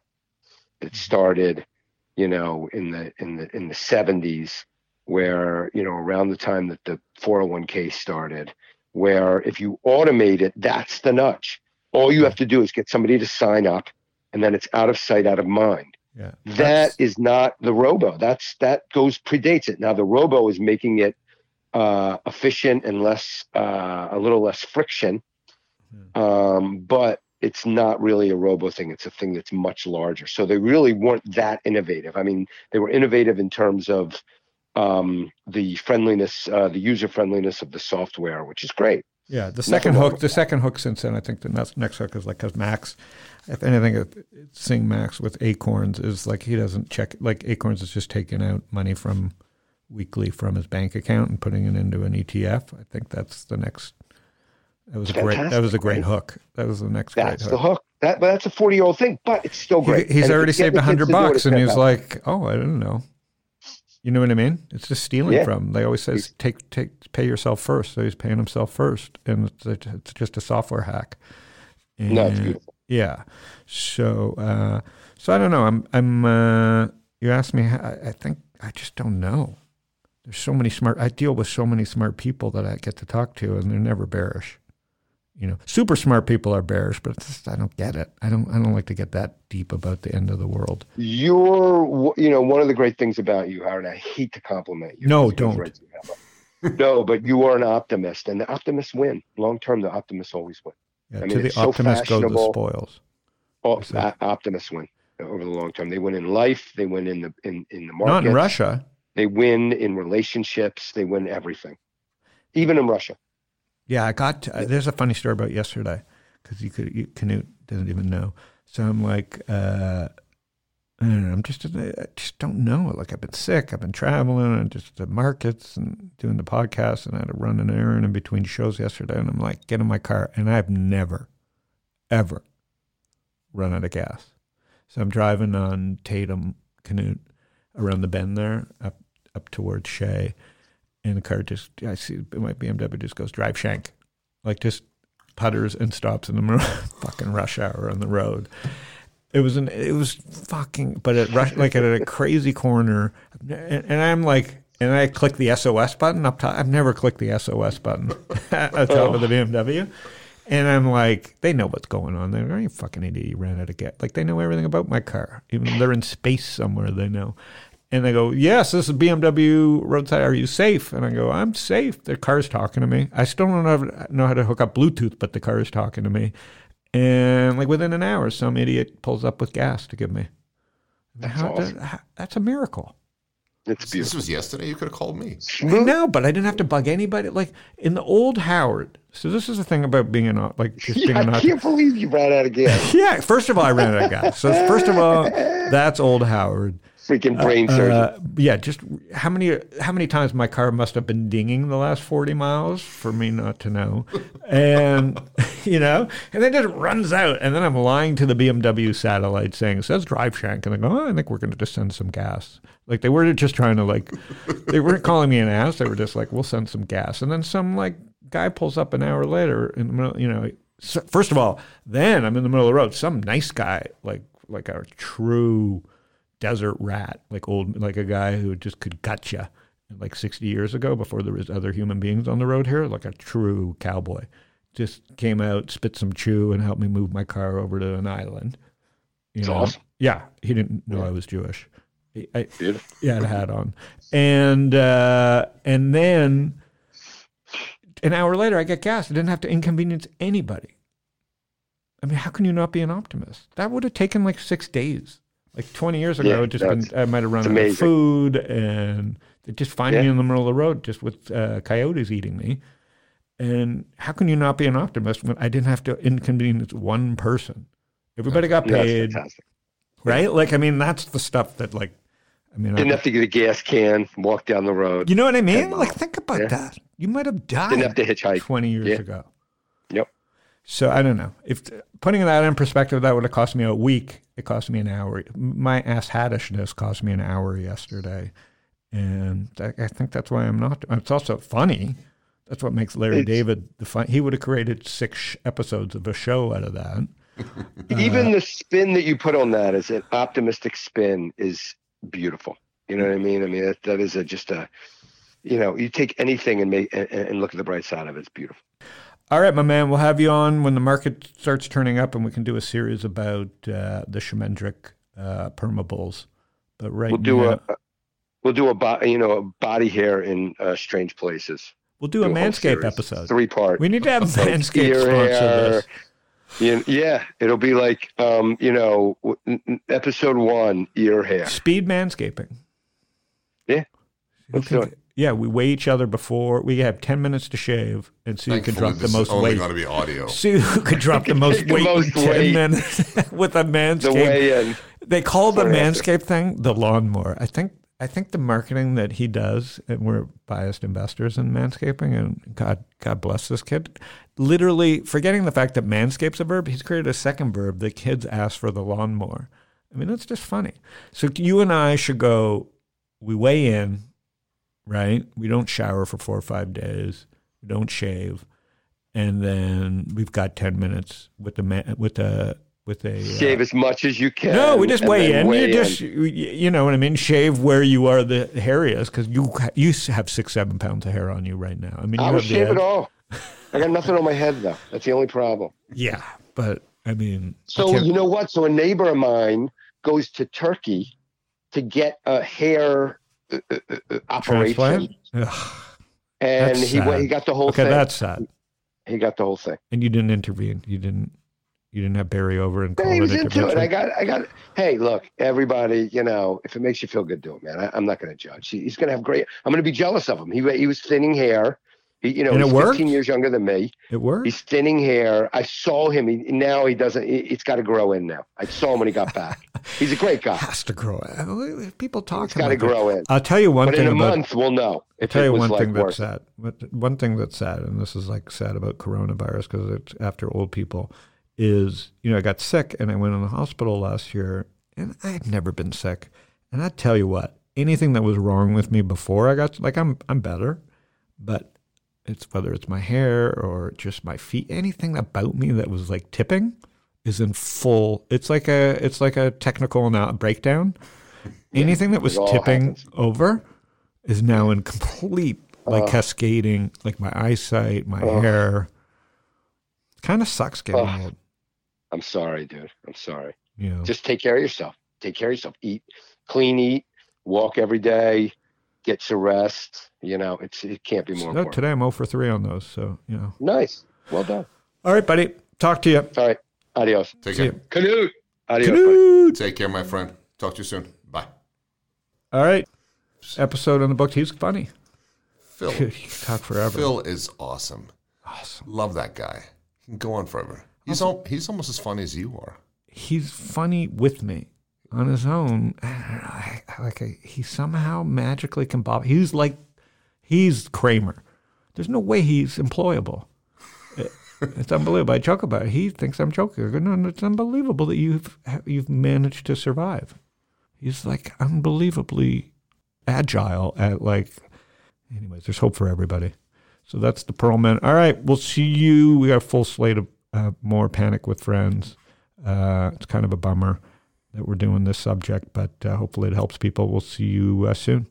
It mm-hmm. started you know in the in the in the 70s where you know around the time that the 401k started where if you automate it that's the nudge. All you mm-hmm. have to do is get somebody to sign up and then it's out of sight out of mind Yeah. that That's- is not the robo. That's that goes predates it. Now the robo is making it uh efficient and less uh a little less friction. Um but it's not really a robo thing. It's a thing that's much larger. So they really weren't that innovative. I mean they were innovative in terms of um the friendliness uh the user friendliness of the software which is great yeah. The second hook, the second hook since then, I think the next, next hook is like, because Max, if anything, seeing Max with Acorns is like he doesn't check, like Acorns is just taking out money from weekly from his bank account and putting it into an ETF. I think that's the next. That was a great. That was a great hook. That was the next that's great the hook. hook that but that's a 40 year old thing but it's still He- great he's And already saved a hundred to do it, bucks, and he's fantastic. like, "Oh, I didn't know." You know what I mean? It's just stealing Yeah. from. They always says "Take, take, pay yourself first. So he's paying himself first, and it's, it's just a software hack. no it's And- beautiful Yeah. So, uh, so I don't know. I'm, I'm. Uh, you asked me. I, I think I just don't know. There's so many smart. I deal with so many smart people that I get to talk to, and they're never bearish. You know, super smart people are bearish, but just, I don't get it. I don't. I don't like to get that deep about the end of the world. You're, you know, one of the great things about you, Howard. I hate to compliment you. No, don't. no, but you are an optimist, and the optimists win. Long term, the optimists always win. Yeah, I mean, to the so optimist go the spoils. Oh, optimists win over the long term. They win in life. They win in the in in the market. Not in Russia. They win in relationships. They win everything, even in Russia. Yeah, I got. Uh, there's a funny story about yesterday because you could you, Canute doesn't even know. So I'm like, uh, I don't know. I'm just, I just don't know. Like I've been sick, I've been traveling, and just the markets and doing the podcast, and I had to run an errand in between shows yesterday. And I'm like, get in my car, and I've never, ever run out of gas. So I'm driving on Tatum Canute around the bend there, up up towards Shea, and the car just, I see my BMW just goes drive shank, like just putters and stops in the fucking rush hour on the road. It was an it was fucking but it rush like at a crazy corner and, and I'm like and I click the SOS button up top. I've never clicked the SOS button at the top of the oh. BMW. And I'm like, they know what's going on. They're like, you fucking idiot, you ran out of gas. Like they know everything about my car. Even they're in space somewhere, they know. And they go, Yes, this is BMW roadside. Are you safe? And I go, I'm safe. The car's talking to me. I still don't know, know how to hook up Bluetooth, but the car is talking to me. And like within an hour, some idiot pulls up with gas to give me. That's How- awesome. how- that's a miracle. It's This was yesterday. You could have called me. No, but I didn't have to bug anybody. Like in the old Howard. So this is the thing about being an like just being Yeah, an I can't believe you ran out of gas. Yeah, first of all, I ran out of gas. So first of all, that's old Howard. Freaking brain surgeon. Uh, yeah, just how many how many times my car must have been dinging the last forty miles for me not to know, and you know, and then it just runs out, and then I'm lying to the BMW satellite saying it says drive shank, and I go, oh, I think we're going to just send some gas. Like they were just trying to like, they weren't calling me an ass. They were just like, we'll send some gas, and then some like guy pulls up an hour later and you know. First of all, then I'm in the middle of the road. Some nice guy, like like a true desert rat, like old, like a guy who just could gut you like 60 years ago before there was other human beings on the road here, like a true cowboy. Just came out, spit some chew, and helped me move my car over to an island. You That's know? awesome. Yeah, he didn't know I was Jewish. I, I, yeah, I had a hat on, and uh, and then an hour later, I get gas. I didn't have to inconvenience anybody. I mean, how can you not be an optimist? That would have taken like six days. Like twenty years ago, Yeah, just been I might have run out of food, and they just find me in the middle of the road, just with uh, coyotes eating me. And how can you not be an optimist when I didn't have to inconvenience one person? Everybody got Yeah, that's paid, right? Like, I mean, that's the stuff that, like, I mean, I- Didn't have to get a gas can, walk down the road. you know what I mean? Like, think about Yeah. that. You might have died Didn't have to hitchhike. 20 years Yeah. ago. Yep. So I don't know. If putting that in perspective, that would have cost me a week. It cost me an hour. My ass hattishness cost me an hour yesterday, and I think that's why I'm not. It's also funny. That's what makes Larry It's- David the fun. He would have created six sh- episodes of a show out of that. Even the spin that you put on that as an optimistic spin is beautiful. You know what I mean? I mean that, that is a, just a, you know, you take anything and make and, and look at the bright side of it. It's beautiful. All right, my man. We'll have you on when the market starts turning up, and we can do a series about uh, the Shemendrick uh, perma bulls. But right We'll do now, a, we'll do a bo- you know a body hair in uh, strange places. we'll do a do a whole Manscaped episode. Three part. We need to have Manscaped ear sponsor hair. this. You- yeah, it'll be like um, you know, w- n- n- episode one, ear hair. Speed manscaping. Yeah. Let's can- do it. Yeah, we weigh each other before we have ten minutes to shave, and see who can Thankfully, drop the most weight. going to be audio. See who could drop the most The weight most in ten weight. minutes with a manscape. The manscaped. way in. They call the Sorry, Esther. manscaped thing the lawnmower. I think I think the marketing that he does, and we're biased investors in manscaping, and God God bless this kid. Literally, forgetting the fact that manscape's a verb, he's created a second verb that kids ask for the lawnmower. I mean, that's just funny. So you and I should go. We weigh in, right? We don't shower for four or five days. We don't shave, and then we've got ten minutes with the man, with the with a uh, Shave as much as you can. no, we just weigh in. weigh you just, you, you know what I mean. Shave where you are the hairiest because you you have six seven pounds of hair on you right now. I mean, you I the shave it all. I got nothing on my head though. That's the only problem. Yeah, but I mean, So can't- you know what? So a neighbor of mine goes to Turkey to get a hair uh, uh, uh, operation, and he sad. he got the whole okay, thing. that's sad. He got the whole thing. And you didn't intervene. You didn't. You didn't have Barry over and call Yeah, he was into it. I got, I got. Hey, look, everybody. You know, if it makes you feel good, do it, man. I, I'm not going to judge. He, he's going to have great. I'm going to be jealous of him. He he was thinning hair, He, you know, And he's worked? 15 years younger than me. It worked. He's thinning hair. I saw him. He, now he doesn't. It, it's got to grow in now. I saw him when he got back. He's a great guy. has to grow. Uh, People talk It's got to grow in. I'll tell you one But thing in a about month, we'll know I'll tell you one like thing that's worse. sad. But One thing that's sad, and this is like sad about coronavirus because it's after old people, is you know I got sick and I went in the hospital last year, and I had never been sick. And I tell you what, anything that was wrong with me before I got like I'm I'm better, but it's whether it's my hair or just my feet, anything about me that was like tipping is in full. It's like a it's like a technical now breakdown. Anything that was tipping happens. over is now in complete like Uh. cascading, like my eyesight, my hair. Kind of sucks getting Ugh. old. I'm sorry, dude. I'm sorry. Know, Just take care of yourself. Take care of yourself. Eat clean. Eat. Walk every day. Get some rest. You know, it's it can't be more So important. today I'm 0 for 3 on those. So, you know. Nice. Well done. All right, buddy. Talk to you. All right. Adios. Take See care. you. Canute. Adios. buddy. Canute. Take care, my friend. Talk to you soon. Bye. All right. Episode on the book. He's funny. Phil. Dude, he can talk forever. Phil is awesome. Awesome. Love that guy. He can go on forever. He's al- he's almost as funny as you are. He's funny with me. On his own, I like I, he somehow magically can bob. He's like, he's Kramer. There's no way he's employable. It- it's unbelievable. I joke about it. He thinks I'm joking. Go, no, it's unbelievable that you've you've managed to survive. He's like unbelievably agile at like. Anyways, there's hope for everybody. So that's the Pearlman. All right, we'll see you. We got a full slate of uh, more Panic with Friends. Uh, it's kind of a bummer that we're doing this subject, but uh, hopefully it helps people. We'll see you uh, soon.